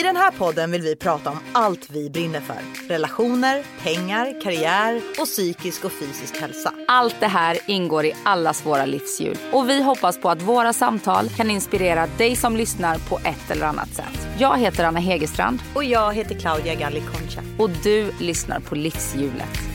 I den här podden vill vi prata om allt vi brinner för. Relationer, pengar, karriär och psykisk och fysisk hälsa. Allt det här ingår i allas våra livshjul och vi hoppas på att våra samtal kan inspirera dig som lyssnar på ett eller annat sätt. Jag heter Anna Hegerstrand Och jag heter Claudia Galli Concha. och du lyssnar på Livshjulet.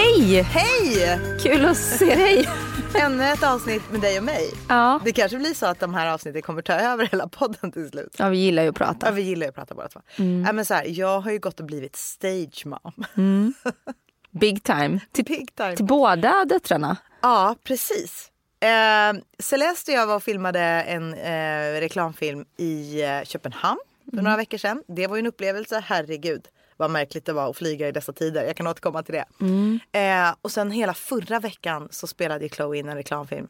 Hej! Hej! Kul att se dig. Ännu ett avsnitt med dig och mig. Ja. Det kanske blir så att de här avsnitten kommer ta över hela podden till slut. ja, vi gillar ju att Ja, prata. vi gillar ju att prata båda två. Nej, men så här, jag har ju gått och blivit stage mom. Big time. Till, Big time. till båda döttrarna. Ja, precis. Eh, Celeste och jag var och filmade en eh, reklamfilm i eh, Köpenhamn för några veckor sedan. Det var ju en upplevelse, herregud. Vad märkligt det var att flyga i dessa tider. Jag kan återkomma till det. Eh, och sen hela förra veckan så spelade ju Chloe in en reklamfilm.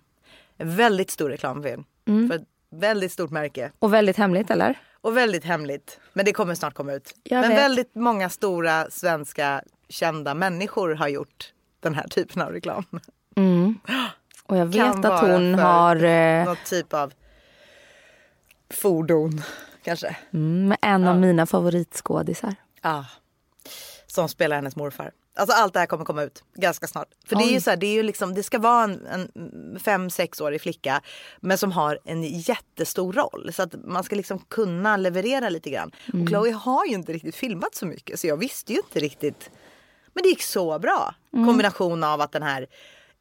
En väldigt stor reklamfilm. För ett väldigt stort märke. Och väldigt hemligt eller? Och väldigt hemligt. Men det kommer snart komma ut. Jag Men vet. väldigt många stora svenska kända människor har gjort den här typen av reklam. Och jag Kan vet att hon har eh, Något typ av fordon kanske. mm, en av mina favoritskådisar. Ja. Som spelar hennes morfar. Alltså allt det här kommer komma ut ganska snart. För det är ju Oj. så här, det är ju liksom, det ska vara en, en fem, sexårig flicka men som har en jättestor roll. Så att man ska liksom kunna leverera lite grann. Och Chloe har ju inte riktigt filmat så mycket så jag visste ju inte riktigt. Men det gick så bra. Kombination av att den här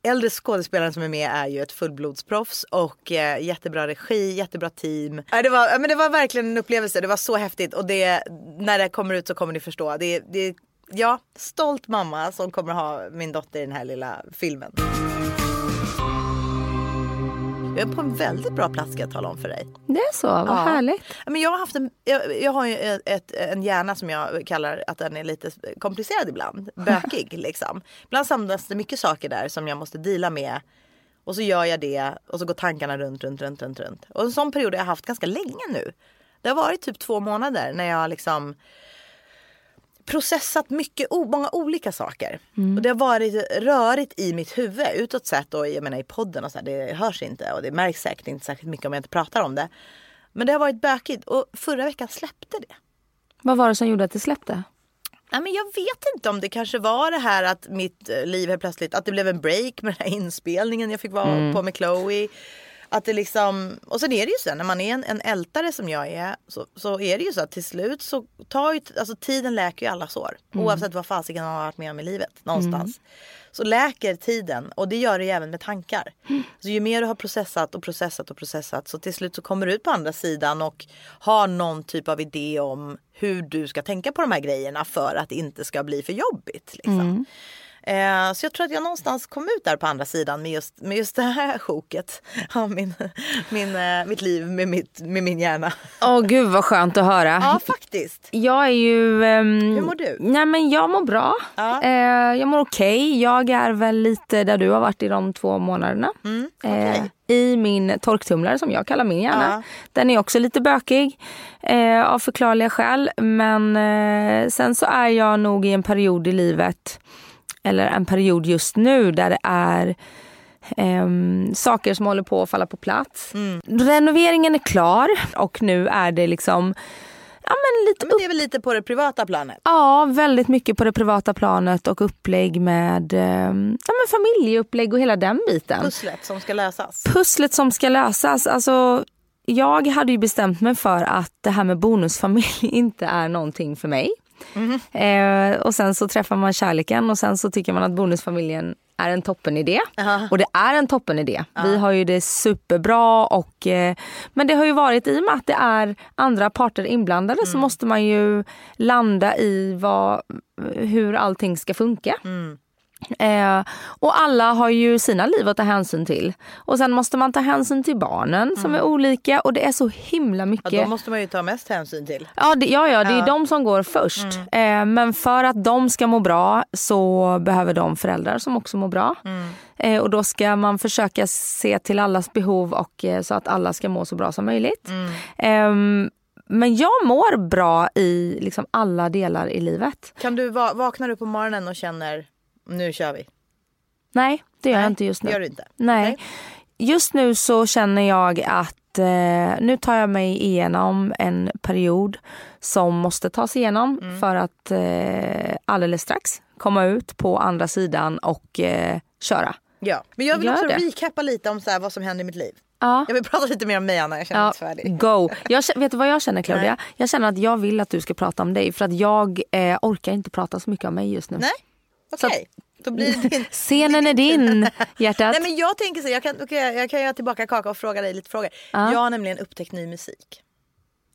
äldre skådespelaren som är med är ju ett fullblodsproffs och eh, jättebra regi, jättebra team. Äh, det, var, men det var verkligen en upplevelse, det var så häftigt och det, när det kommer ut så kommer ni förstå. Det, det, ja, stolt mamma som kommer ha min dotter i den här lilla filmen. Jag är på en väldigt bra plats ska jag tala om för dig. Det är så, vad Ja. härligt. Men jag, har haft en, jag, jag har ju ett, en hjärna som jag kallar att den är lite komplicerad ibland. Bökig liksom. Ibland samlas det mycket saker där som jag måste deala med. Och så gör jag det och så går tankarna runt, runt, runt, runt, runt. Och en sån period har jag haft ganska länge nu. Det har varit typ två månader när jag liksom processat mycket, många olika saker. Och det har varit rörigt i mitt huvud utåt sett och jag menar i podden och så här, det hörs inte och det märks säkert inte särskilt mycket om jag inte pratar om det. Men det har varit bökigt och förra veckan släppte det. Vad var det som gjorde att det släppte? Nej, men jag vet inte om det kanske var det här att mitt eh, liv helt plötsligt, att det blev en break med den här inspelningen jag fick vara på med Chloe. Att det liksom, och sen är det ju så när man är en, en ältare som jag är så, så är det ju så att till slut så tar ju, alltså tiden läker ju alla sår. Oavsett vad fasiken man har varit med om i livet någonstans. Så läker tiden och det gör det ju även med tankar. Så ju mer du har processat och processat och processat så till slut så kommer du ut på andra sidan och har någon typ av idé om hur du ska tänka på de här grejerna för att det inte ska bli för jobbigt. Liksom. Eh, så jag tror att jag någonstans kom ut där på andra sidan med just, med just det här sjoket av min, min, eh, mitt liv med, mitt, med min hjärna. Åh gud vad skönt att höra. Ja, faktiskt. Jag är ju... ehm, Hur mår du? Nej men jag mår bra. Ja. Eh, jag mår okej. Jag är väl lite där du har varit i de två månaderna. Mm, eh, I min torktumlare som jag kallar min hjärna. Ja. Den är också lite bökig eh, av förklarliga skäl. Men eh, sen så är jag nog i en period i livet, eller en period just nu där det är ehm, saker som håller på att falla på plats. Mm. Renoveringen är klar och nu är det liksom ja, men lite Men det är väl lite på det privata planet. Ja, väldigt mycket på det privata planet och upplägg med eh, ja, men familjeupplägg och hela den biten. Pusslet som ska lösas. Pusslet som ska lösas. Alltså, jag hade ju bestämt mig för att det här med bonusfamilj inte är någonting för mig. Eh, och sen så träffar man kärleken och sen så tycker man att bonusfamiljen är en toppenidé. Och det är en toppenidé. Vi har ju det superbra och eh, men det har ju varit i och med att det är andra parter inblandade så måste man ju landa i vad, hur allting ska funka. Eh, och alla har ju sina liv att ta hänsyn till. Och sen måste man ta hänsyn till barnen som är olika och det är så himla Ja, mycket. de måste man ju ta mest hänsyn till. Ja, det, ja, ja, det är de som går först. Eh, men för att de ska må bra så behöver de föräldrar som också mår bra. Eh, och då ska man försöka se till allas behov och eh, så att alla ska må så bra som möjligt. Ehm, men jag mår bra i liksom alla delar i livet. Kan du va- vaknar du på morgonen och känner nu kör vi? Nej, det gör Nej, jag inte just nu. gör du inte? Nej. Nej. Just nu så känner jag att eh, nu tar jag mig igenom en period som måste tas igenom Mm. för att eh, alldeles strax komma ut på andra sidan och eh, köra. Ja. Men jag vill Gör också det. recappa lite om så här, vad som händer i mitt liv. Ja. Jag vill prata lite mer om mig Anna, jag känner mig Ja, inte färdig. go. Jag, vet du vad jag känner Claudia? Nej. Jag känner att jag vill att du ska prata om dig för att jag eh, orkar inte prata så mycket om mig just nu. Nej, okej. Då blir det. Scenen är din hjärtat. Nej men jag tänker så, jag kan, okej, jag kan göra tillbaka kaka och fråga dig lite frågor. Jag har nämligen upptäckt ny musik.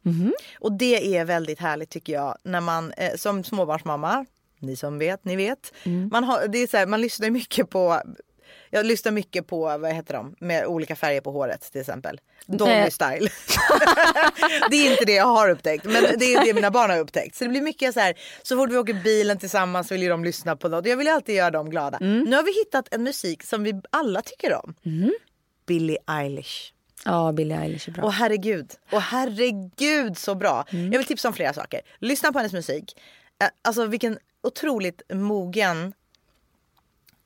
Mhm. Och det är väldigt härligt tycker jag när man eh, som småbarnsmamma, ni som vet, ni vet. Mm. Man, har, det är så här, man lyssnar mycket på jag lyssnar mycket på, vad heter de, med olika färger på håret till exempel. Dolly Eh. style. det är inte det jag har upptäckt men det är det mina barn har upptäckt. Så det blir mycket så här, så fort vi åker bilen tillsammans vill ju de lyssna på något. Jag vill ju alltid göra dem glada. Mm. Nu har vi hittat en musik som vi alla tycker om. Billie Eilish. Ja, Billie Eilish är bra. Åh herregud, åh herregud så bra. Mm. Jag vill tipsa om flera saker. Lyssna på hennes musik. Eh, Alltså vilken otroligt mogen.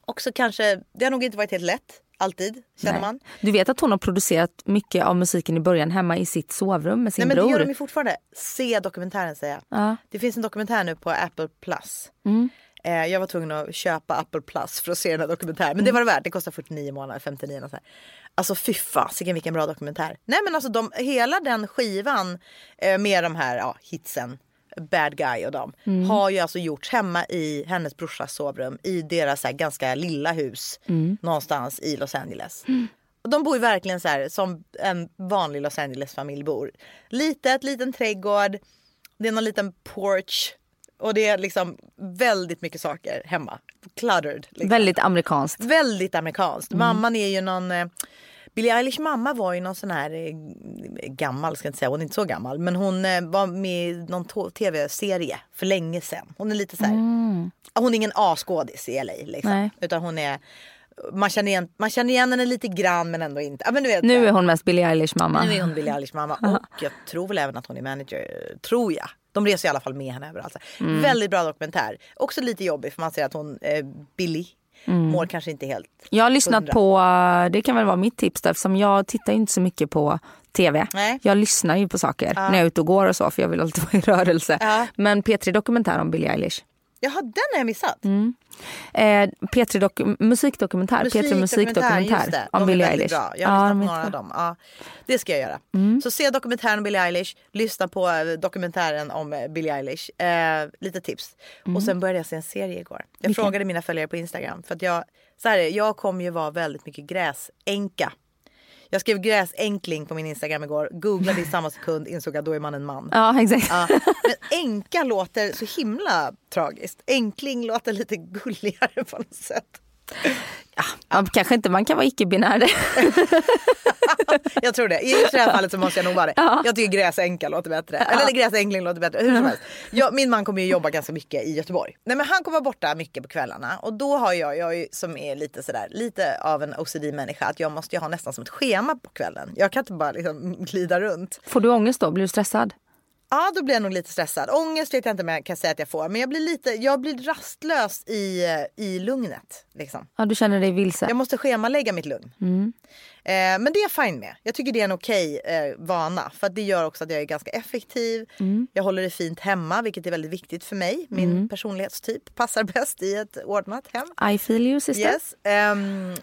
Också kanske, det har nog inte varit helt lätt alltid känner Nej. man. Du vet att hon har producerat mycket av musiken i början hemma i sitt sovrum med sin Nej men bror. det gör de ju fortfarande. Se dokumentären säger jag. Ja. Det finns en dokumentär nu på Apple Plus. Mm. Eh, jag var tvungen att köpa Apple Plus för att se den här dokumentären. Men det var det värt. Det kostar 49 månader, 59 och så här. Alltså fy fasiken vilken bra dokumentär. Nej men alltså de, hela den skivan eh, med de här ja, hitsen. Bad Guy och dem. Har ju alltså gjorts hemma i hennes brorsas sovrum i deras så här, ganska lilla hus någonstans i Los Angeles. Och de bor ju verkligen så här som en vanlig Los Angeles familj bor. Litet, liten trädgård. Det är någon liten porch. Och det är liksom väldigt mycket saker hemma. Cluttered. Liksom. Väldigt amerikanskt. Väldigt amerikanskt. Mamman är ju någon... Billie Eilish mamma var ju någon sån här eh, gammal, ska jag inte säga, hon är inte så gammal. Men hon eh, var med i någon tv-serie för länge sedan. Hon är lite så här, Hon är ingen A-skådis i LA liksom. Nej. Utan hon är... Man känner, igen, man känner igen henne lite grann men ändå inte. Ja, men vet, Nu är hon mest Billie Eilish mamma. nu är hon Billie Eilish mamma och jag tror väl även att hon är manager. Tror jag. De reser i alla fall med henne överallt. Mm. Väldigt bra dokumentär. Också lite jobbig för man ser att hon, eh, Billie, mår kanske inte helt Jag har lyssnat hundra. på, det kan väl vara mitt tips då, eftersom jag tittar inte så mycket på tv. Nej. Jag lyssnar ju på saker när jag är ute och går och så för jag vill alltid vara i rörelse. Ja. Men P3 Dokumentär om Billie Eilish. Jaha, den har jag missat. Eh, P3 dok- musikdokumentär, P3 musikdokumentär just det. om De Billie Eilish. Bra. Jag har Ja, lyssnat på några av dem. Ja, det ska jag göra. Mm. Så se dokumentären om Billie Eilish, lyssna på eh, dokumentären om eh, Billie Eilish. Eh, lite tips. Mm. Och sen började jag se en serie igår. Jag frågade mina följare på Instagram. För att jag, så här, jag kommer ju vara väldigt mycket gräsänka. Jag skrev gräsänkling på min Instagram igår, googlade i samma sekund, insåg att då är man en man. Ja, exakt. Ja, men änka låter så himla tragiskt. Enkling låter lite gulligare på något sätt. Ja, kanske inte man kan vara icke-binär. Jag tror det. I just det här fallet så måste jag nog vara det. Ja. Jag tycker gräsänka låter bättre. Eller gräsänkling låter bättre. Hur som helst. Jag, min man kommer ju jobba ganska mycket i Göteborg. Nej men han kommer vara borta mycket på kvällarna. Och då har jag, jag som är lite sådär, lite av en OCD-människa, att jag måste ju ha nästan som ett schema på kvällen. Jag kan inte bara liksom glida runt. Får du ångest då? Blir du stressad? Ja, då blir jag nog lite stressad. Ångest vet jag inte om jag kan säga att jag får. Men jag blir lite, jag blir rastlös i, i lugnet. Liksom. Ja, du känner dig vilse? Jag måste schemalägga mitt lugn. Eh, men det är jag fine med. Jag tycker det är en okej eh, vana. För att det gör också att jag är ganska effektiv. Jag håller det fint hemma, vilket är väldigt viktigt för mig. Min personlighetstyp passar bäst i ett ordnat hem. I feel you sister. Yes. ehm,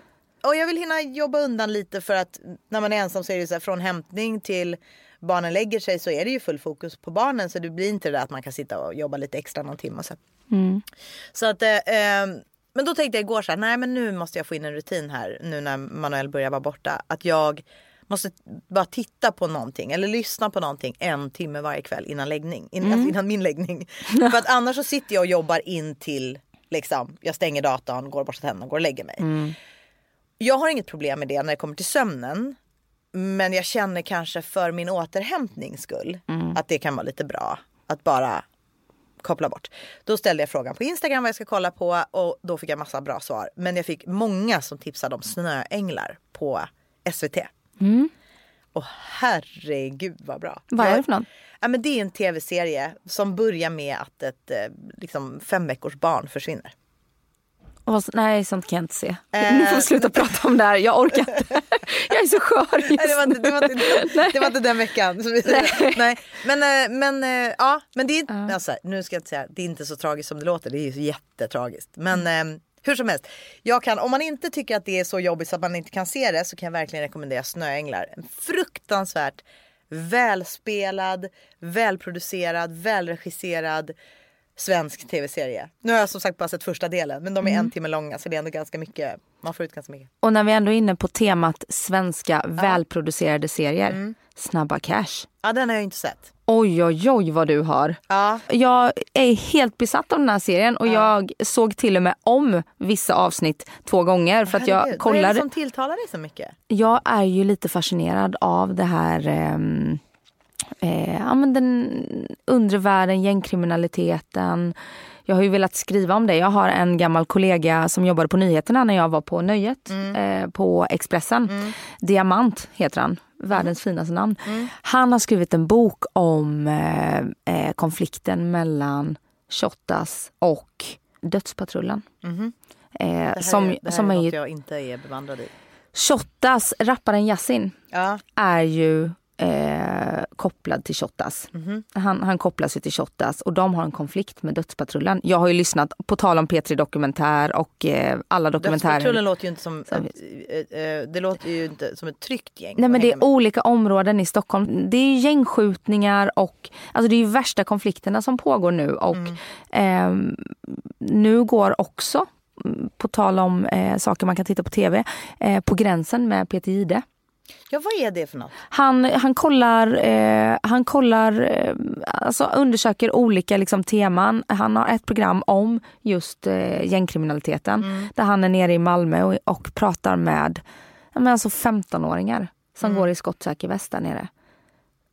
och jag vill hinna jobba undan lite för att när man är ensam så är det så här, från hämtning till barnen lägger sig så är det ju full fokus på barnen så det blir inte det där att man kan sitta och jobba lite extra någon timme. Och så. så att, eh, ehm, men då tänkte jag igår så här, nej men nu måste jag få in en rutin här nu när Manuel börjar vara borta. Att jag måste bara titta på någonting eller lyssna på någonting en timme varje kväll innan läggning. In, alltså innan min läggning. För att annars så sitter jag och jobbar in till Liksom, jag stänger datorn, går och borstar tänderna, går och lägger mig. Mm. Jag har inget problem med det när det kommer till sömnen. Men jag känner kanske för min återhämtnings skull Mm. att det kan vara lite bra att bara koppla bort. Då ställde jag frågan på Instagram vad jag ska kolla på och då fick jag massa bra svar. Men jag fick många som tipsade om snöänglar på SVT. Och herregud vad bra. Mm. Vad är det för något? Ja, men det är en tv-serie som börjar med att ett eh, liksom, fem veckors barn försvinner. Och vad- Nej, sånt kan jag inte se. Eh, nu får vi sluta prata om det här. Jag orkar inte. jag är så skör just Nej, det, var inte, det, var inte, Nej. det var inte den veckan. Så vi- Nej. Men, eh, men, eh, ja, men det är, inte- alltså, nu ska jag inte säga det är inte så tragiskt som det låter. Det är ju jättetragiskt. Men eh, hur som helst. Jag kan, om man inte tycker att det är så jobbigt så att man inte kan se det så kan jag verkligen rekommendera Snöänglar. En fruktansvärt välspelad, välproducerad, välregisserad svensk tv-serie. Nu har jag som sagt bara sett första delen men de är en timme långa så det är ändå ganska mycket. Man får ut ganska mycket. Och när vi ändå är inne på temat svenska välproducerade serier. Mm. Snabba Cash. Ja den har jag inte sett. Oj, oj, oj vad du har. Ja. Jag är helt besatt av den här serien och jag såg till och med om vissa avsnitt två gånger för att jag Herregud, Vad är det kollade. som tilltalar dig så mycket? Jag är ju lite fascinerad av det här ehm, eh, ja, men den undre världen, gängkriminaliteten. Jag har ju velat skriva om det. Jag har en gammal kollega som jobbade på nyheterna när jag var på Nöjet eh, på Expressen. Diamant heter han, världens finaste namn. Han har skrivit en bok om eh, eh, konflikten mellan Shottaz och Dödspatrullen. Eh, Det här, som är, det här som är är något ju jag inte är bevandrad i. Shottaz, rapparen Yasin, Ja. är ju eh, kopplad till Shottaz. Mhm. Han, han kopplas ju till Shottaz och de har en konflikt med Dödspatrullen. Jag har ju lyssnat, på tal om P3 Dokumentär och eh, alla dokumentärer. Dödspatrullen låter ju inte som, ett, eh, eh, det låter ju inte som ett tryggt gäng. Nej men det är med. olika områden i Stockholm. Det är ju gängskjutningar och alltså det är ju värsta konflikterna som pågår nu och Mm. ehm, nu går också, mm, på tal om eh, saker man kan titta på tv, eh, på gränsen med Peter Jihde. Ja vad är det för något? Han, han kollar, eh, han kollar eh, alltså undersöker olika liksom, teman. Han har ett program om just eh, gängkriminaliteten. Där han är nere i Malmö och, och pratar med men alltså 15-åringar som går i skottsäker väst där nere.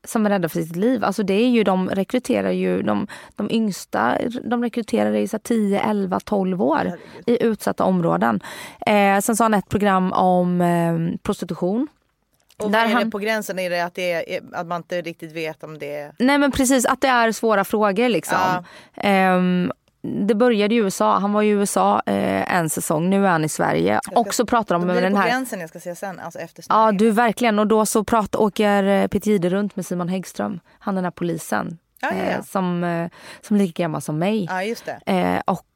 Som är rädda för sitt liv. Alltså det är ju, de rekryterar ju de, de yngsta, de rekryterar i så här 10, 11, 12 år i utsatta områden. Eh, sen så har han ett program om eh, prostitution. Och är han- på gränsen? Är det att, det är, att man inte riktigt vet om det är... Nej men precis, att det är svåra frågor liksom. Ehm, det började i USA, han var i USA eh, en säsong, nu är han i Sverige. Och så pratar de det den här... gränsen jag ska se sen, alltså efter Ja du verkligen, och då så pratar, åker eh, Peter Jihde runt med Simon Häggström, han den här polisen. Ja, ja, ja. Eh, som, eh, som är lika gammal som mig. Ja just det. Eh, och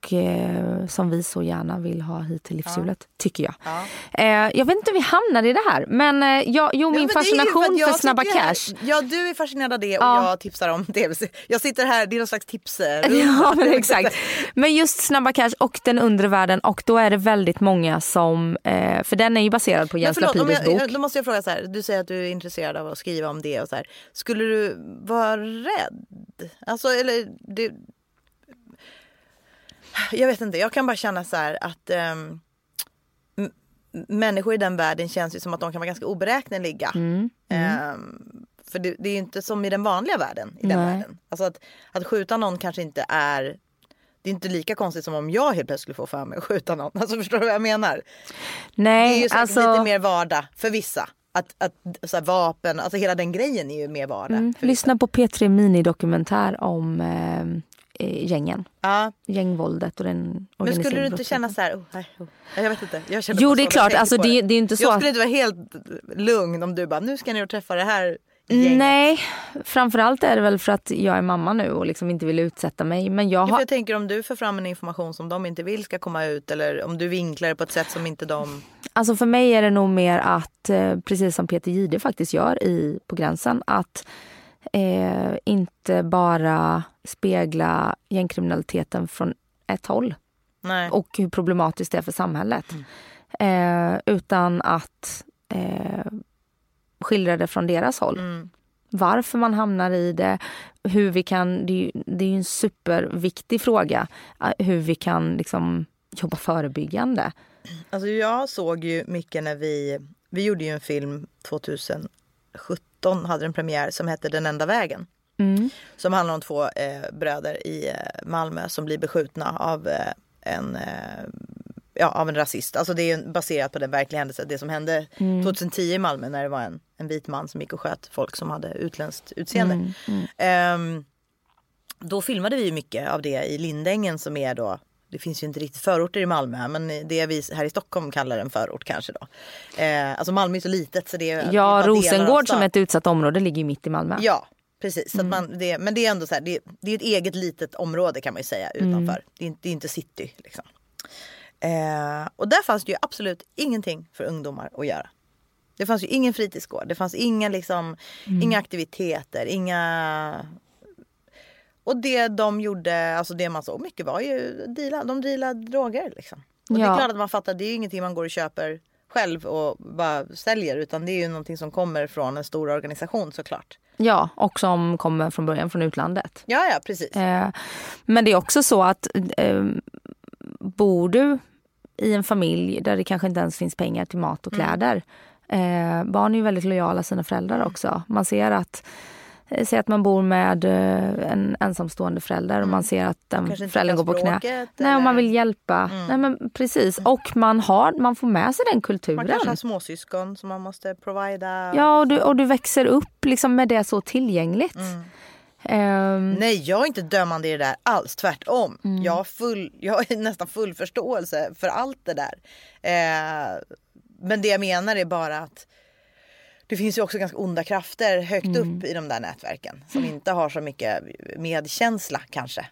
som vi så gärna vill ha hit till livshjulet, tycker jag. Ja. Jag vet inte hur vi hamnade i det här, men jag, jo, min Ja, men det fascination för, jag Snabba Cash. Ja du är fascinerad av det och Ja. jag tipsar om tv Jag sitter här, det är någon slags tipser. Ja men exakt. Men just Snabba Cash och den undre världen och då är det väldigt många som, för den är ju baserad på Jens jag, bok. då måste jag fråga så här. Du säger att du är intresserad av att skriva om det och så här. Skulle du vara rädd? Alltså eller det... Jag vet inte, jag kan bara känna så här att ehm, m- människor i den världen känns ju som att de kan vara ganska oberäkneliga. Mm, Ehm, för det, det är ju inte som i den vanliga världen. I den Nej. världen. Alltså att, att skjuta någon kanske inte är det är inte lika konstigt som om jag helt plötsligt skulle få för mig att skjuta någon. Alltså förstår du vad jag menar? Det är Nej, ju säkert alltså lite mer vardag för vissa. Att, att så här, vapen, alltså hela den grejen är ju mer vardag. mm, vissa. lyssna på P3 Mini-dokumentär om eh, eh, gängen. Ja, Gängvåldet och den men organiserade skulle du inte känna så här, oh, oh. jag vet inte. Jag känner Jo bara det är klart, alltså det, det är inte så Jag skulle inte vara helt lugn om du bara, nu ska ni och träffa det här gänget. Nej, framförallt är det väl för att jag är mamma nu och liksom inte vill utsätta mig. Men jag har, jag tänker om du för fram en information som de inte vill ska komma ut eller om du vinklar det på ett sätt som inte de... Alltså för mig är det nog mer att, eh, precis som Peter Jihde faktiskt gör i På gränsen, att eh, inte bara spegla gängkriminaliteten från ett håll Nej. och hur problematiskt det är för samhället. Eh, utan att eh, skildra det från deras håll. Mm. varför man hamnar i det, hur vi kan, det är ju, det är en superviktig fråga, eh, hur vi kan liksom jobba förebyggande. Alltså jag såg ju mycket när vi, vi gjorde ju en film 2017, hade en premiär som hette Den enda vägen. Mm. Som handlar om två eh, bröder i eh, Malmö som blir beskjutna av eh, en eh, ja, av en rasist. Alltså det är baserat på den verkliga händelsen. Det som hände 2010 i Malmö när det var en, en vit man som gick och sköt folk som hade utländskt utseende. Ehm, då filmade vi mycket av det i Lindängen som är då det finns ju inte riktigt förorter i Malmö men det vi här i Stockholm kallar en förort kanske då. Eh, alltså Malmö är så litet så det är Ja, Rosengård som är ett utsatt område ligger ju mitt i Malmö. Ja, precis. Så att Mm. man, det, men det är ändå så här, det, det är ett eget litet område kan man ju säga Mm. utanför. Det, är, det är inte city liksom. Eh, och där fanns det ju absolut ingenting för ungdomar att göra. Det fanns ju ingen fritidsgård, det fanns inga, liksom, Mm. inga aktiviteter, inga... Och det de gjorde, alltså det man såg mycket var ju deala, de dealade droger liksom. Och det är Ja. klart att man fattar, det är ju ingenting man går och köper själv och bara säljer utan det är ju någonting som kommer från en stor organisation såklart. Ja, och som kommer från början från utlandet. Ja, ja precis. Eh, men det är också så att eh, bor du i en familj där det kanske inte ens finns pengar till mat och Mm. kläder. Eh, barn är ju väldigt lojala sina föräldrar också. Man ser att Säg att man bor med eh, en ensamstående förälder och man ser att den Mm. Kanske föräldern går på knä. Nej, och man Mm. vill hjälpa. Nej, men precis. Och man, har, man får med sig den kulturen. Man kanske har småsyskon som man måste provida. Ja, och du, och du växer upp liksom med det så tillgängligt. Mm. Ehm, Nej, jag är inte dömande i det där alls. Tvärtom. Mm. Jag, har full, jag har nästan full förståelse för allt det där. Eh, men det jag menar är bara att det finns ju också ganska onda krafter högt Mm. upp i de där nätverken som inte har så mycket medkänsla kanske.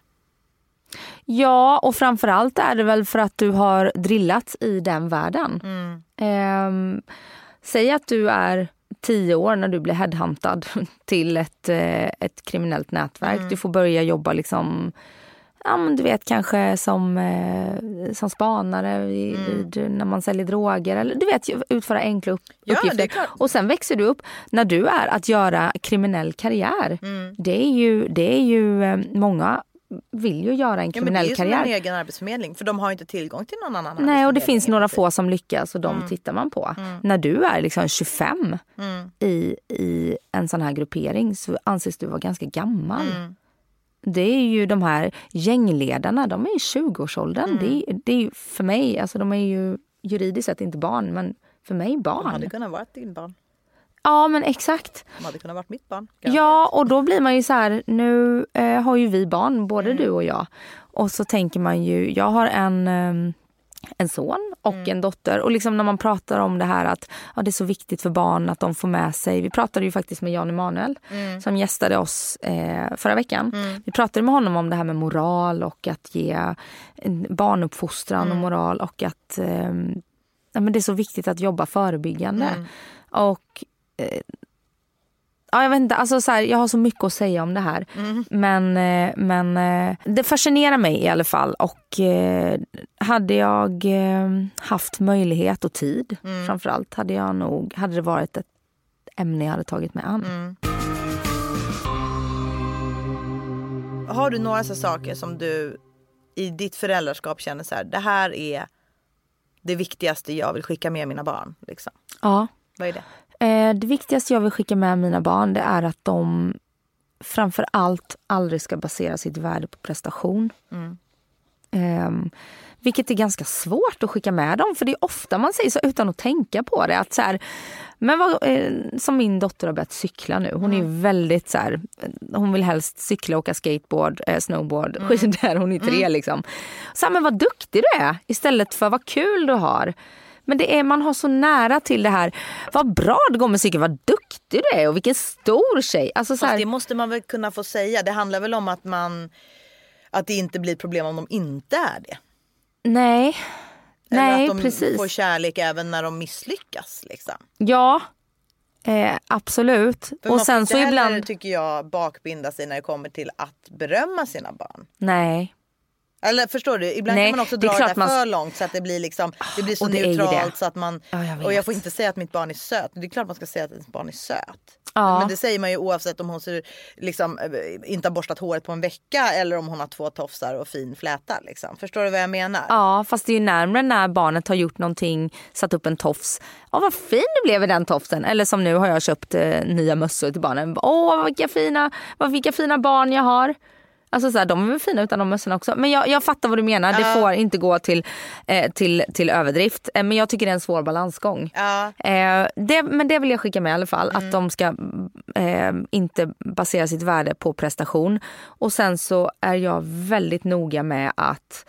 Ja, och framförallt är det väl för att du har drillats i den världen. Mm. Ehm, säg att du är tio år när du blir headhuntad till ett, eh, ett kriminellt nätverk. Mm. Du får börja jobba liksom Ja, men du vet kanske som, eh, som spanare vid, när man säljer droger. Eller du vet, utföra enkla upp, Mm. Ja, uppgifter. Och sen växer du upp. När du är att göra kriminell karriär. Mm. Det är ju, det är ju eh, många vill ju göra en Ja, men det är kriminell ju karriär. en egen arbetsförmedling för de har inte tillgång till någon annan Nej, och det finns några få som lyckas och de Mm. tittar man på. När du är liksom 25 Mm. i, i en sån här gruppering så anses du vara ganska gammal. Mm. Det är ju de här gängledarna, de är i 20-årsåldern. Mm. Det, är, det är för mig, alltså de är ju juridiskt sett inte barn, men för mig De barn. hade kunnat vara din barn. Ja, men exakt. De hade kunnat vara mitt barn. Ja, och då blir man ju så här, nu eh, har ju vi barn, både Mm. du och jag. Och så tänker man ju, jag har en, ehm, en son och Mm. en dotter. Och liksom när man pratar om det här att ja, det är så viktigt för barn att de får med sig. Vi pratade ju faktiskt med Jan Emanuel Mm. som gästade oss eh, förra veckan. Vi pratade med honom om det här med moral och att ge barnuppfostran Mm. och moral och att ehm, ja, men det är så viktigt att jobba förebyggande. Mm. Och eh, Ja, jag vet inte, alltså så här, jag har så mycket att säga om det här. Men, eh, men eh, det fascinerar mig i alla fall. Och eh, hade jag haft möjlighet och tid framförallt hade jag nog, hade det varit ett ämne jag hade tagit mig an. Har du några så saker som du i ditt föräldraskap känner så här, det här är det viktigaste jag vill skicka med mina barn? Liksom. Ja. Vad är det? Eh, det viktigaste jag vill skicka med mina barn det är att de framför allt aldrig ska basera sitt värde på prestation. Ehm, vilket är ganska svårt att skicka med dem för det är ofta man säger så utan att tänka på det. Att så här, men vad, eh, som min dotter har börjat cykla nu. Hon är ju väldigt så här, hon vill helst cykla, åka skateboard, eh, snowboard, skidor. Hon är tre liksom. Så här, men vad duktig du är istället för vad kul du har. Men det är, man har så nära till det här, vad bra det går med cykeln, vad duktig du är och vilken stor tjej. Alltså, så här, det måste man väl kunna få säga. Det handlar väl om att man att det inte blir ett problem om de inte är det. nej, Eller nej att de precis. får kärlek även när de misslyckas. Liksom. Ja, eh, absolut. För och man sen så ibland... tycker jag bakbinda sig när det kommer till att berömma sina barn. Nej. Eller förstår du? Ibland Nej, kan man också det dra det, klart där man- för långt så att det blir liksom det blir så det neutralt det. så att man Ja, jag och jag får inte säga att mitt barn är söt. Det är klart man ska säga att ens barn är söt. Ja. Men det säger man ju oavsett om hon ser, liksom, eh, inte har borstat håret på en vecka eller om hon har två tofsar och fin fläta. Liksom. Förstår du vad jag menar? Ja, fast det är ju närmare när barnet har gjort någonting, satt upp en tofs. Åh vad fin du blev i den tofsen. Eller som nu har jag köpt eh, nya mössor till barnen. Åh vilka fina, vilka fina barn jag har. Alltså så här, de är väl fina utan de mössorna också. Men jag, jag fattar vad du menar. Det får inte gå till, eh, till, till överdrift. Eh, men jag tycker det är en svår balansgång. Ja. Eh, det, men det vill jag skicka med i alla fall. Att de ska eh, inte basera sitt värde på prestation. Och sen så är jag väldigt noga med att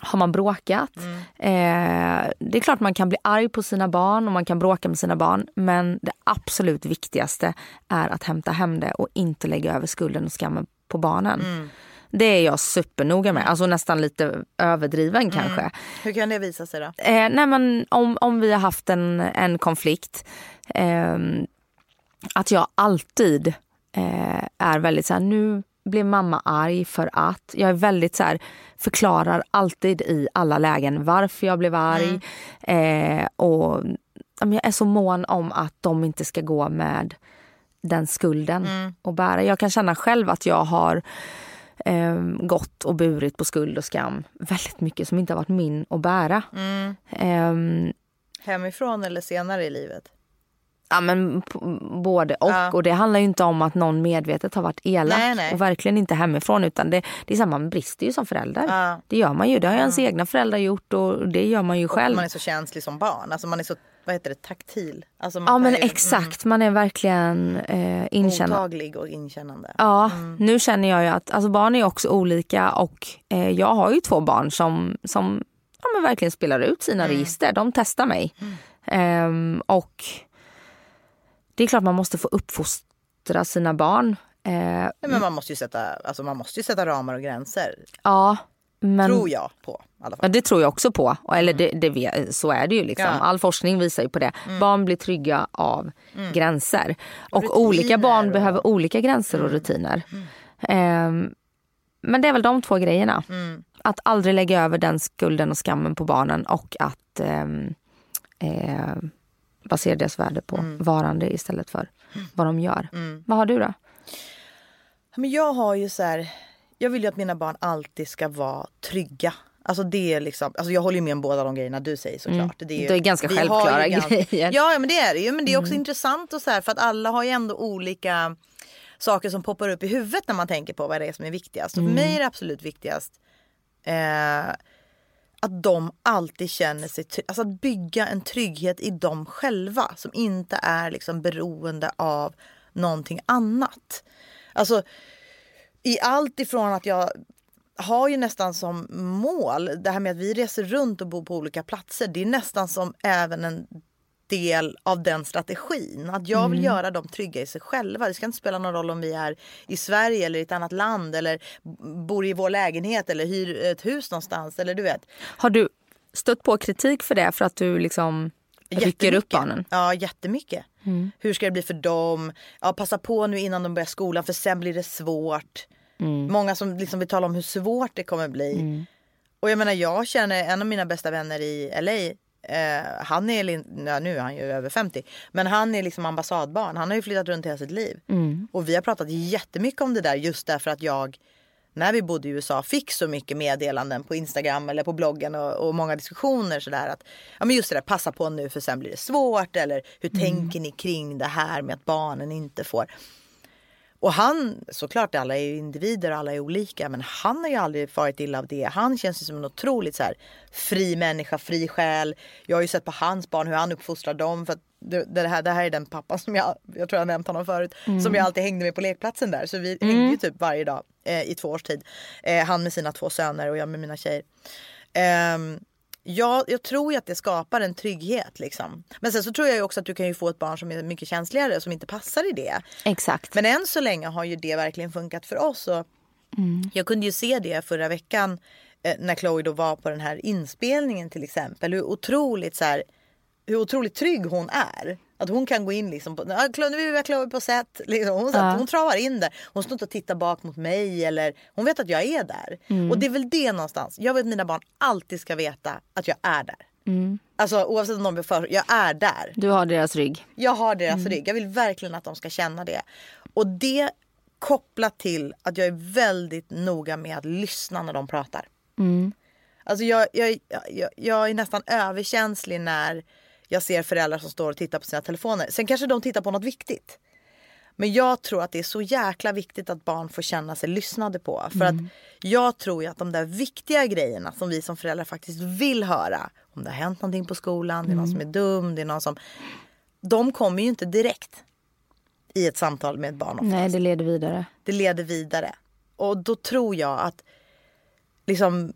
har man bråkat, eh, det är klart man kan bli arg på sina barn och man kan bråka med sina barn. Men det absolut viktigaste är att hämta hem det och inte lägga över skulden och skammen på barnen. Det är jag supernoga med, alltså nästan lite överdriven kanske. Hur kan det visa sig då? Eh, nej men om, om vi har haft en, en konflikt, ehm, att jag alltid eh, är väldigt så här, nu blir mamma arg för att. Jag är väldigt så här, förklarar alltid i alla lägen varför jag blev arg. Eh, och jag är så mån om att de inte ska gå med den skulden och bära. Jag kan känna själv att jag har eh, gått och burit på skuld och skam väldigt mycket som inte har varit min att bära. Ehm, Hemifrån eller senare i livet? Ja men både och. Ja. Och det handlar ju inte om att någon medvetet har varit elak. Nej, nej. Och verkligen inte hemifrån. Utan det, det är samma, man brister ju som förälder. Ja. Det gör man ju. Det har ju ens egna föräldrar gjort och det gör man ju själv. Man är så känslig som barn. Alltså man är så, vad heter det, taktil. Alltså man Ja men ju- exakt. Man är verkligen eh, Mm, inkännande. mottaglig och inkännande. Ja, nu känner jag ju att alltså barn är också olika och eh, jag har ju två barn som, som ja, men verkligen spelar ut sina register. De testar mig. Ehm, och det är klart man måste få uppfostra sina barn. Eh, Men man måste ju sätta, alltså man måste ju sätta ramar och gränser. ja, men Tror jag på. Ja, det tror jag också på. Eller det, det, vet- så är det ju. Liksom. Ja. Mm. All forskning visar ju på det. Barn blir trygga av gränser. Och Rutiner olika barn och- Mm. behöver olika gränser och rutiner. Ehm, men det är väl de två grejerna. Mm. Att aldrig lägga över den skulden och skammen på barnen och att ehm, eh, basera deras värde på Mm. varande istället för vad de gör. Vad har du då? Men jag har ju så här, jag vill ju att mina barn alltid ska vara trygga. Alltså det är liksom, alltså jag håller ju med om båda de grejerna du säger såklart. Det är, ju- Det är ganska självklara ganska- grejer. Ja ja, men det är det ju. Men det är också intressant och så här för att alla har ju ändå olika saker som poppar upp i huvudet när man tänker på vad det är som är viktigast. Och för mig är det absolut viktigast eh, att de alltid känner sig trygga. Alltså att bygga en trygghet i dem själva som inte är liksom beroende av någonting annat. Alltså i allt ifrån att jag har ju nästan som mål det här med att vi reser runt och bor på olika platser. Det är nästan som även en del av den strategin. Att jag vill göra dem trygga i sig själva. Det ska inte spela någon roll om vi är i Sverige eller i ett annat land eller bor i vår lägenhet eller hyr ett hus någonstans. Eller du vet. Har du stött på kritik för det? För att du liksom rycker upp barnen? Ja, jättemycket. Hur ska det bli för dem? Ja, passa på nu innan de börjar skolan för sen blir det svårt. Många som liksom vill tala om hur svårt det kommer bli. Och jag menar jag känner en av mina bästa vänner i LA. Eh, han är, ja, nu är han ju över 50. Men han är liksom ambassadbarn. Han har ju flyttat runt hela sitt liv. Och vi har pratat jättemycket om det där just därför att jag när vi bodde i USA fick så mycket meddelanden på Instagram eller på bloggen och, och många diskussioner sådär att ja men just det där passa på nu för sen blir det svårt eller hur tänker ni kring det här med att barnen inte får och han, såklart alla är ju individer och alla är olika men han har ju aldrig farit illa av det. Han känns ju som en otroligt så här, fri människa, fri själ. Jag har ju sett på hans barn hur han uppfostrar dem. För att det, det, här, det här är den pappan som jag, jag tror jag nämnt honom förut, som jag alltid hängde med på lekplatsen där. Så vi hängde ju typ varje dag eh, i två års tid. Eh, han med sina två söner och jag med mina tjejer. Ehm, Ja, jag tror ju att det skapar en trygghet. Liksom. Men sen så tror jag också att du kan ju få ett barn som är mycket känsligare som inte passar i det. Exakt. Men än så länge har ju det verkligen funkat för oss. Och Jag kunde ju se det förra veckan eh, när Chloe då var på den här inspelningen till exempel. Hur otroligt så här, hur otroligt trygg hon är. Att hon kan gå in liksom på, "Ah, nu vill vi ha Chloe på set. Liksom. Hon, ja. hon travar in där. Hon står inte och tittar bak mot mig. Eller, hon vet att jag är där. Och det är väl det någonstans. Jag vill att mina barn alltid ska veta att jag är där. Alltså oavsett om de blir för, jag är där. Du har deras rygg. Jag har deras rygg. Jag vill verkligen att de ska känna det. Och det kopplat till att jag är väldigt noga med att lyssna när de pratar. Alltså jag, jag, jag, jag är nästan överkänslig när jag ser föräldrar som står och tittar på sina telefoner. Sen kanske de tittar på något viktigt. Men jag tror att det är så jäkla viktigt att barn får känna sig lyssnade på. För att jag tror ju att de där viktiga grejerna som vi som föräldrar faktiskt vill höra. Om det har hänt någonting på skolan, det är någon som är dum, det är någon som... De kommer ju inte direkt i ett samtal med ett barn. oftast. Nej, det leder vidare. Det leder vidare. Och då tror jag att liksom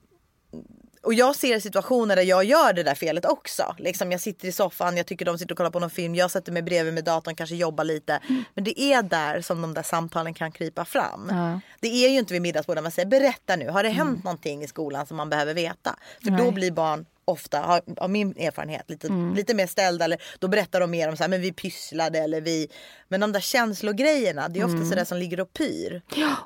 och jag ser situationer där jag gör det där felet också. Liksom jag sitter i soffan, jag tycker de sitter och kollar på någon film, jag sätter mig bredvid med datorn, kanske jobbar lite. Men det är där som de där samtalen kan krypa fram. Ja. Det är ju inte vid middagsbordet man säger berätta nu, har det hänt någonting i skolan som man behöver veta? För då Nej. blir barn ofta, har- av min erfarenhet, lite, lite mer ställda. Eller då berättar de mer om så här, men vi pysslade eller vi... Men de där känslogrejerna, det är ofta sådär som ligger och pyr.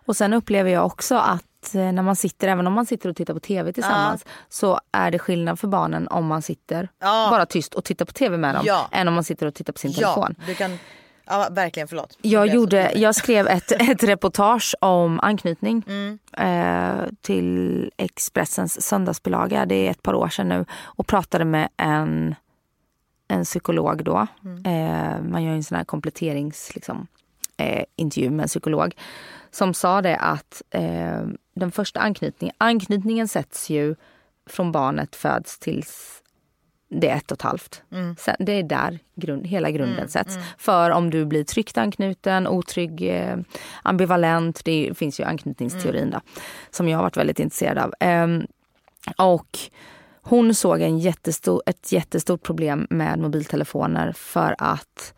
Och sen upplever jag också att eh, när man sitter, även om man sitter och tittar på tv tillsammans, så är det skillnad för barnen om man sitter Ja. bara tyst och tittar på tv med dem, Ja. än om man sitter och tittar på sin Ja, telefon. du kan... Ja, verkligen, förlåt. Jag, gjorde, jag skrev ett, ett reportage om anknytning Mm. eh, till Expressens söndagsbilaga. Det är ett par år sedan nu. Och pratade med en, en psykolog då. Mm. Eh, man gör en sån här kompletterings... Liksom, eh, intervju med en psykolog. Som sa det att eh, den första anknytningen... Anknytningen sätts ju från barnet föds tills det är ett och ett halvt. Sen, det är där grund, hela grunden sätts. För om du blir tryggt anknuten, otrygg, eh, ambivalent. Det finns ju anknytningsteorin då, som jag har varit väldigt intresserad av. Ehm, och hon såg en jättestor, ett jättestort problem med mobiltelefoner för att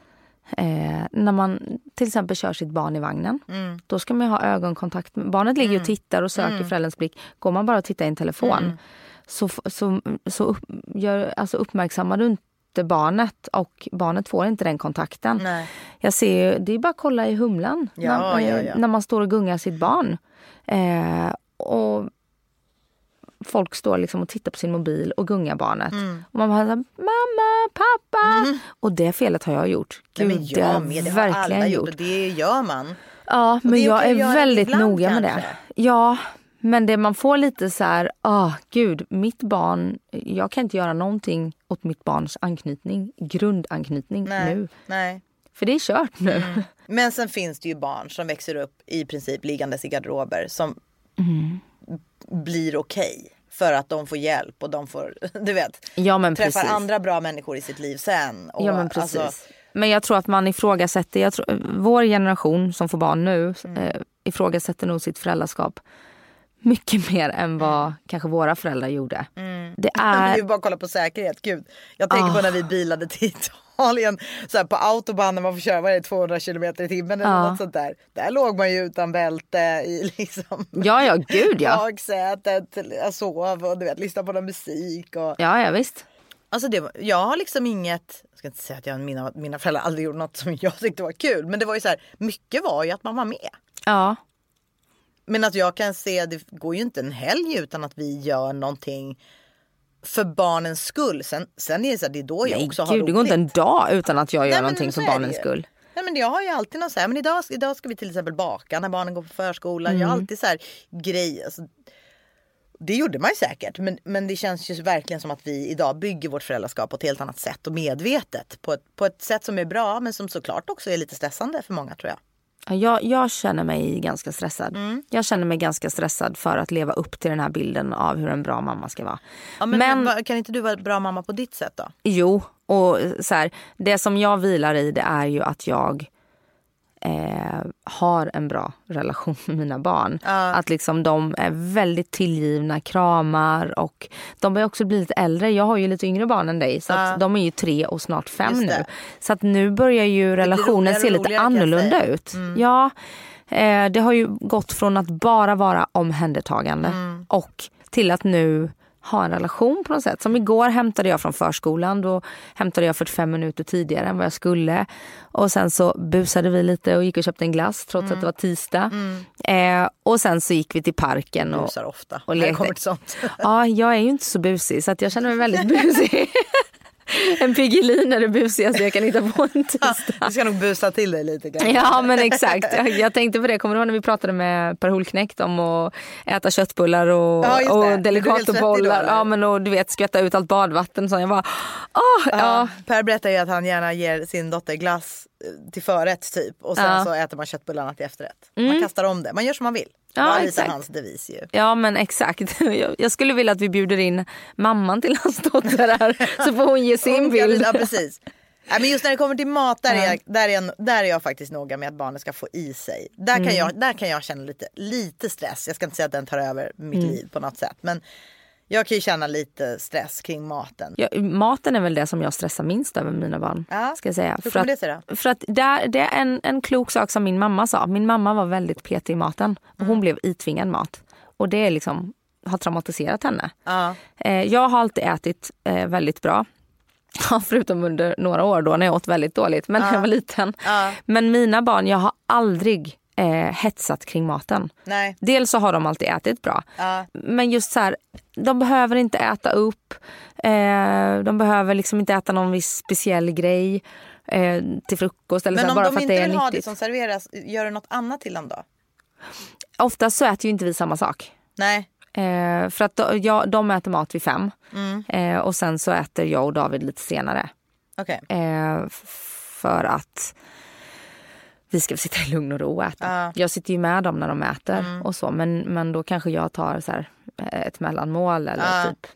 eh, när man till exempel kör sitt barn i vagnen, då ska man ju ha ögonkontakt. Barnet ligger och tittar och söker förälderns blick. Går man bara och tittar i en telefon så, så, så upp, gör, alltså uppmärksammar du inte barnet och barnet får inte den kontakten. Nej. Jag ser, det är bara att kolla i humlan Ja, när, ja, ja. när man står och gungar sitt barn. Eh, och folk står liksom och tittar på sin mobil och gungar barnet. Mm. Och man bara, så här, mamma, pappa. Och det felet har jag gjort. Nej, Gud, men det har jag jag med, det har verkligen alla gjort. gjort. Och det gör man. Ja, men det jag är det väldigt ibland noga med det. kanske. Ja, men det man får lite så här, ah gud, mitt barn, jag kan inte göra någonting åt mitt barns anknytning, grundanknytning Nej. nu. Nej. För det är kört nu. Mm. Men sen finns det ju barn som växer upp i princip liggandes i garderober som Mm. blir okej. För att de får hjälp och de får, du vet, Ja men träffar precis. andra bra människor i sitt liv sen. Och, Ja men precis. alltså, men jag tror att man ifrågasätter, jag tror, vår generation som får barn nu Mm. eh, ifrågasätter nog sitt föräldraskap mycket mer än vad Mm. kanske våra föräldrar gjorde. Det Vi är, bara kolla på säkerhet. Gud. Jag tänker på Ah. när vi bilade till Italien så här på autobahn när man får köra vad det, 200 kilometer i timmen eller Ja. något sånt där. Där låg man ju utan bälte i liksom ja ja gud ja. baksätet. Jag sov och du vet lyssnade på någon musik. Och... Ja ja visst. Alltså det, jag har liksom inget, jag ska inte säga att jag, mina, mina föräldrar aldrig gjorde något som jag tyckte var kul. Men det var ju så här, mycket var ju att man var med. Ja. Men att jag kan se, det går ju inte en helg utan att vi gör någonting för barnens skull. Sen, sen är det så här, det är då jag Nej också har gud det går inte en roligt. dag utan att jag gör Nej, men någonting för barnens skull. Nej, men jag har ju alltid någon så här, men idag, idag ska vi till exempel baka när barnen går på förskolan. Jag Mm. har alltid så här grejer. Alltså, det gjorde man ju säkert, men, men det känns ju verkligen som att vi idag bygger vårt föräldraskap på ett helt annat sätt och medvetet. På ett, på ett sätt som är bra, men som såklart också är lite stressande för många tror jag. Ja, Jag, jag känner mig ganska stressad. Mm. Jag känner mig ganska stressad för att leva upp till den här bilden av hur en bra mamma ska vara. Ja, men, Men- kan inte du vara bra mamma på ditt sätt då? Jo, och så här, det som jag vilar i det är ju att jag eh, har en bra relation med mina barn. Att liksom de är väldigt tillgivna, kramar och de börjar också bli lite äldre. Jag har ju lite yngre barn än dig så att de är ju tre och snart fem nu. Så att nu börjar ju relationen roligare se lite annorlunda ut. Ja, eh, det har ju gått från att bara vara omhändertagande och till att nu ha en relation på något sätt. Som igår hämtade jag från förskolan. Då hämtade jag 45 minuter tidigare än vad jag skulle. Och sen så busade vi lite och gick och köpte en glass trots att det var tisdag. Eh, och sen så gick vi till parken. Och, Busar ofta och när det lekte. kommer till sånt. Ja, jag är ju inte så busig så att jag känner mig väldigt busig. En Piggelin är det busigaste jag kan hitta på en tisdag. Du ska nog busa till dig lite kanske. Ja men exakt. Jag, jag tänkte på det, kommer du ihåg när vi pratade med Per Holknekt om att äta köttbullar och, Ja, och eller? Ja men och du vet skvätta ut allt badvatten. Så jag bara, åh, ja. Ja. Per berättar ju att han gärna ger sin dotter glass eh, till förrätt typ och sen Ja. Mm. så äter man köttbullarna till efterrätt. Man kastar om det, man gör som man vill. Ja, det var lite hans devis ju. Ja men exakt. Jag, skulle vilja att vi bjuder in mamman till hans dotter här så får hon ge sin Hon bild. Ja, precis. Nej, men just när det kommer till mat, där, är jag, där, är jag, där är jag faktiskt noga med att barnet ska få i sig. Där kan, Mm. jag, där kan jag känna lite, lite stress. Jag ska inte säga att den tar över mitt Mm. liv på något sätt. Men jag kan ju känna lite stress kring maten. Ja, maten är väl det som jag stressar minst över med mina barn. Ja. Ska jag säga. Hur För kommer att, det sig då? För att där, det är en, en klok sak som min mamma sa. Min mamma var väldigt petig i maten. Och Mm. hon blev itvingad mat. Och det är liksom, har traumatiserat henne. Ja. Eh, jag har alltid ätit eh, väldigt bra. Ja, förutom under några år då när jag åt väldigt dåligt. Men när jag var liten. Ja. Men mina barn, jag har aldrig eh, hetsat kring maten. Nej. Dels så har de alltid ätit bra. Ja. Men just så här, de behöver inte äta upp. Eh, de behöver liksom inte äta någon viss speciell grej eh, till frukost. Eller så Men här, om bara de för att inte det är vill ha det nyttigt. som serveras, gör du något annat till dem då? Oftast så äter ju inte vi samma sak. Nej. Eh, för att de, ja, de äter mat vid fem. Mm. Eh, och sen så äter jag och David lite senare. Okej. Eh, för att vi ska sitta i lugn och ro och äta. Mm. Jag sitter ju med dem när de äter och så. Men, men då kanske jag tar så här, eh, ett mellanmål eller Ja. typ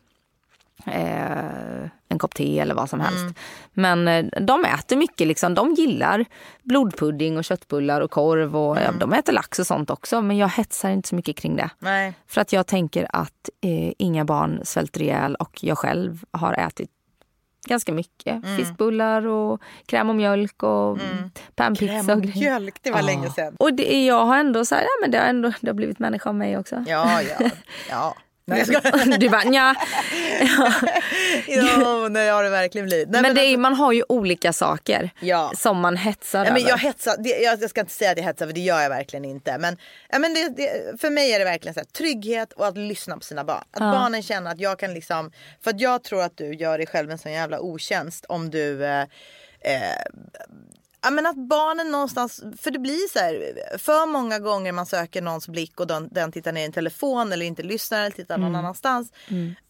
eh, en kopp te eller vad som helst. Mm. Men eh, de äter mycket. Liksom. De gillar blodpudding och köttbullar och korv. Och, Mm. ja, de äter lax och sånt också. Men jag hetsar inte så mycket kring det. Nej. För att jag tänker att eh, inga barn svälter ihjäl och jag själv har ätit ganska mycket. Mm. Fiskbullar och kräm och mjölk och panpizza Kräm och och grejer. mjölk, det var Ja. länge sedan. Och det, jag har ändå så här, ja men det har ändå det har blivit människa av mig också. Ja, ja. ja. Nej, jag. Du bara nja. ja, nej, det har det verkligen blivit. Nej, Men det är, alltså- man har ju olika saker Ja. som man hetsar Ja, men jag, hetsar, det, jag, jag ska inte säga att jag hetsar för det gör jag verkligen inte. Men, ja, men det, det, för mig är det verkligen så här, trygghet och att lyssna på sina barn. Att barnen känner att jag kan liksom, för att jag tror att du gör dig själv en sån jävla otjänst om du eh, eh, Ja men att barnen någonstans, för det blir så här, för många gånger man söker någons blick och den, den tittar ner i en telefon eller inte lyssnar eller tittar någon annanstans.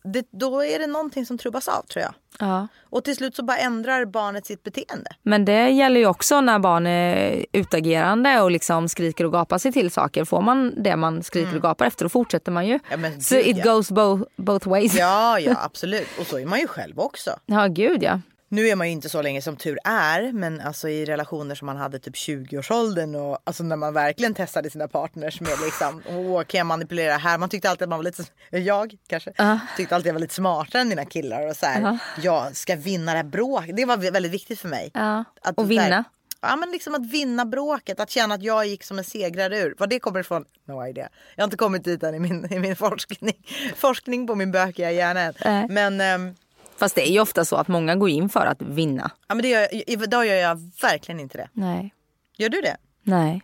Det, då är det någonting som trubbas av tror jag. Ja. Och till slut så bara ändrar barnet sitt beteende. Men det gäller ju också när barn är utagerande och liksom skriker och gapar sig till saker. Får man det man skriker och gapar efter då fortsätter man ju. Mm. Ja, men så gud, it ja. goes bo- both ways. Ja, ja absolut. Och så är man ju själv också. ja gud ja. Nu är man ju inte så länge som tur är, men alltså i relationer som man hade typ 20-årsåldern och alltså när man verkligen testade sina partners med liksom, åh kan jag manipulera här? Man tyckte alltid att man var lite, jag kanske, tyckte alltid att jag var lite smartare än mina killar och så här, jag ska vinna det här bråket. Det var väldigt viktigt för mig. ja. Att och så här- vinna. Ja men liksom att vinna bråket, att känna att jag gick som en segrare ur. Var det kommer ifrån? No idea. Jag har inte kommit dit än i min, i min forskning. Forskning på min bökiga hjärna än. Men, ehm, Fast det är ju ofta så att många går in för att vinna. ja, men det gör, jag- idag gör jag verkligen inte det. Nej. Gör du det? Nej.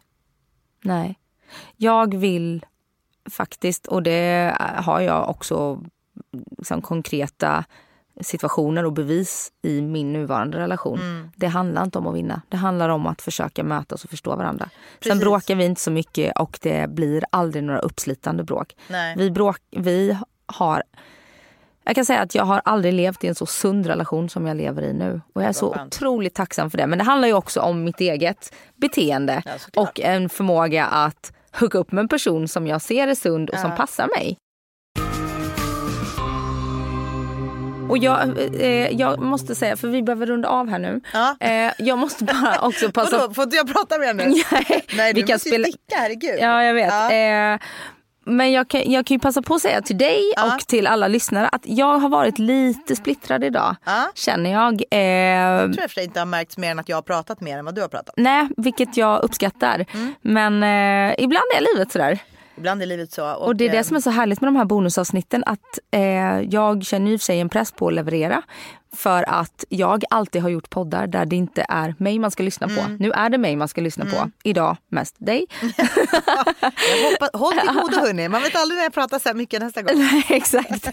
Nej. Jag vill faktiskt, och det har jag också liksom, konkreta situationer och bevis i min nuvarande relation. Mm. Det handlar inte om att vinna. Det handlar om att försöka mötas och förstå varandra. Sen Precis. bråkar vi inte så mycket och det blir aldrig några uppslitande bråk. Nej. Vi, bråk, vi har... Jag kan säga att jag har aldrig levt i en så sund relation som jag lever i nu. Och jag är så otroligt tacksam för det. Men det handlar ju också om mitt eget beteende. Ja, och en förmåga att hooka upp med en person som jag ser är sund och som passar mig. Och jag, eh, jag måste säga, för vi behöver runda av här nu. Ja. Eh, jag måste bara också passa Vadå, får inte jag prata mer nu? Nej, Nej du vi kan måste spela- ju sticka, herregud. Ja, jag vet. Ja. Eh, men jag kan, jag kan ju passa på att säga till dig Ja. och till alla lyssnare att jag har varit lite splittrad idag. Ja. Känner jag. Eh, Jag tror och för sig inte har märkts mer än att jag har pratat mer än vad du har pratat. nej, vilket jag uppskattar. Mm. Men eh, ibland är livet sådär. Ibland är livet så. Och det är eh, det som är så härligt med de här bonusavsnitten att eh, jag känner ju för sig en press på att leverera. För att jag alltid har gjort poddar där det inte är mig man ska lyssna på. Mm. Nu är det mig man ska lyssna på. Idag mest dig. hoppas, håll till godo hörni, man vet aldrig när jag pratar så här mycket nästa gång. Nej, Exakt.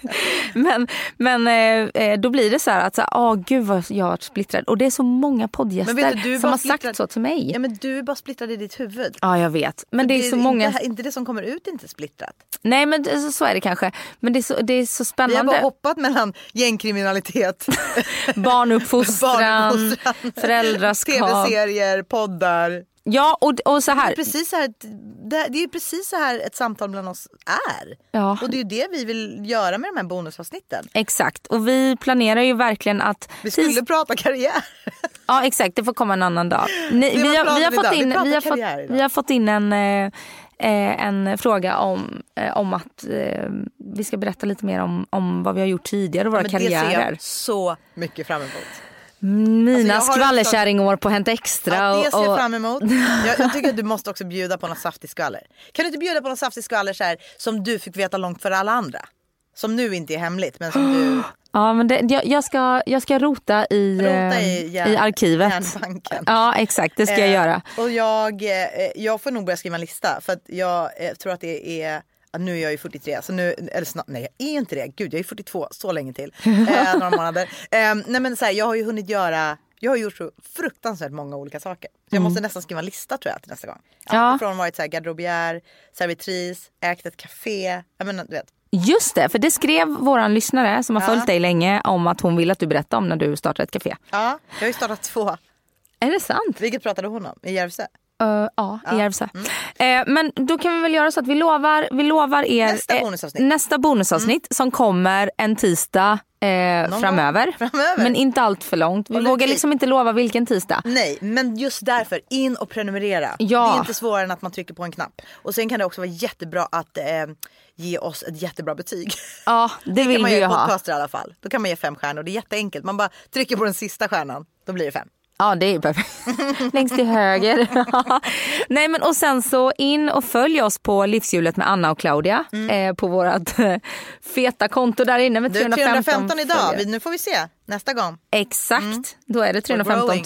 Men, men eh, eh, då blir det så här att, åh gud vad jag har varit splittrad. Och det är så många poddgäster Men vet du, du som har sagt så till mig. Ja men du är bara splittrad i ditt huvud. Ja, jag vet. Men det är så inte, många... Inte det som kommer ut är inte splittrat. Nej, men det- så- så är det kanske. Men det är så, det är så Vi har bara spännande. hoppat mellan gängkriminalitet, Barnuppfostran, barnuppfostran, föräldraskap. tv-serier, poddar. Ja, och, och så Det är, här. precis så här det, är precis så här ett samtal bland oss är. Ja. Och det är ju det vi vill göra med de här bonusavsnitten. Exakt. Och vi planerar ju verkligen att... Vi skulle prata karriär. Ja exakt, det får komma en annan dag. Ni, vi, har, vi, har fått. Vi in, vi, har fått, vi har fått in en, eh, en fråga om, eh, om att eh, vi ska berätta lite mer om, om vad vi har gjort tidigare och våra Men det ser karriärer. jag så mycket fram emot. Mina Alltså, skvallerkärringår på Hänt Extra. Ja, det ser jag och, fram emot. Jag, jag tycker att du måste också bjuda på något saftigt skvaller. Kan du inte bjuda på något saftigt skvaller så här, som du fick veta långt före alla andra? Som nu inte är hemligt men som du ja, men det, jag, jag, ska, jag ska rota i, rota eh, i, järn, i arkivet. järnbanken. Ja exakt, det ska jag Eh, göra. Och jag, eh, jag får nog börja skriva en lista för att jag eh, tror att det är nu är jag ju 43, så nu, eller snart, nej jag är inte det, gud jag är 42, så länge till. Eh, några månader. Eh, nej men så här, jag har ju hunnit göra, jag har gjort så fruktansvärt många olika saker. Så jag måste nästan skriva en lista tror jag till nästa gång. Mm. Ja. Allt från varit så här garderobiär, servitris, ägt ett café, jag menar du vet. Just det, för det skrev våran lyssnare som har Ja. följt dig länge om att hon vill att du berättar om när du startar ett café. Ja, jag har ju startat två. Är det sant? Vilket pratade hon om? I Järvsö? Uh, ja, i Järvsö. Mm. Eh, men då kan vi väl göra så att vi lovar, vi lovar er Nästa eh, bonusavsnitt. Mm. nästa bonusavsnitt som kommer en tisdag eh, framöver. framöver. Men inte allt för långt. Vi vågar liksom inte lova vilken tisdag. Nej, men just därför in och prenumerera. Ja. Det är inte svårare än att man trycker på en knapp. Och sen kan det också vara jättebra att eh, ge oss ett jättebra betyg. Ja, det, Det vill vi ju ha. podcaster i alla fall. Då kan man ge fem stjärnor. Det är jätteenkelt. Man bara trycker på den sista stjärnan. Då blir det fem. Ja, det är perfekt. Längst till höger. Nej, men och sen så in och följ oss på Livshjulet med Anna och Claudia eh, på vårt eh, feta konto där inne med Du, 315, 315 idag. Vi- Nu får vi se nästa gång. Exakt, då är det 315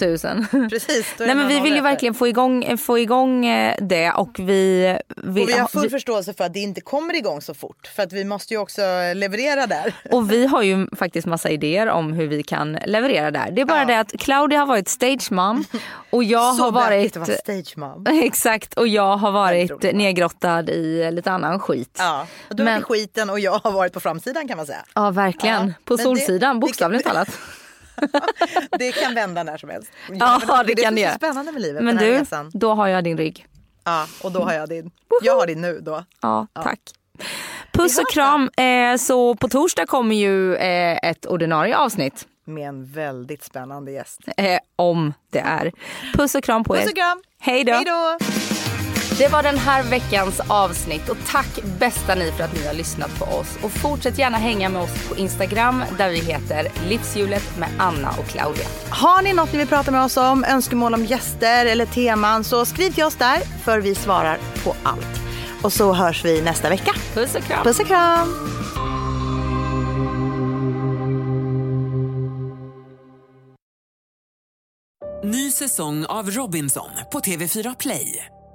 000. Precis. Nej men vi vill ju verkligen få igång, få igång eh, det och vi vill, Och vi har full vi, förståelse för att det inte kommer igång så fort. För att vi måste ju också leverera där. och vi har ju faktiskt massa idéer om hur vi kan leverera där. Det är bara Ja. det att Claudia har varit stage mom och jag så har varit vara stage mom. Exakt och jag har varit roligt. nedgrottad i lite annan skit. Ja, och du har Men- varit i skiten och jag har varit på framsidan kan man säga. Ja verkligen, Ja, på men solsidan det- bokstavligt talat. Det kan vända när som helst. Ja, men det är kan det det är göra. så spännande med livet. Men du, resan. då har jag din rygg. Ja, och då har jag din. Jag har din nu då. Ja, tack. Puss och kram. Eh, så på torsdag kommer ju eh, ett ordinarie avsnitt. Med en väldigt spännande gäst. Eh, om det är. Puss och kram på er. Puss och kram! Hej då. Det var den här veckans avsnitt och tack bästa ni för att ni har lyssnat på oss. Och fortsätt gärna hänga med oss på Instagram där vi heter Livshjulet med Anna och Claudia. Har ni något ni vill prata med oss om, önskemål om gäster eller teman så skriv till oss där för vi svarar på allt. Och så hörs vi nästa vecka. Puss och kram. Puss och kram! Ny säsong av Robinson på TV4 Play.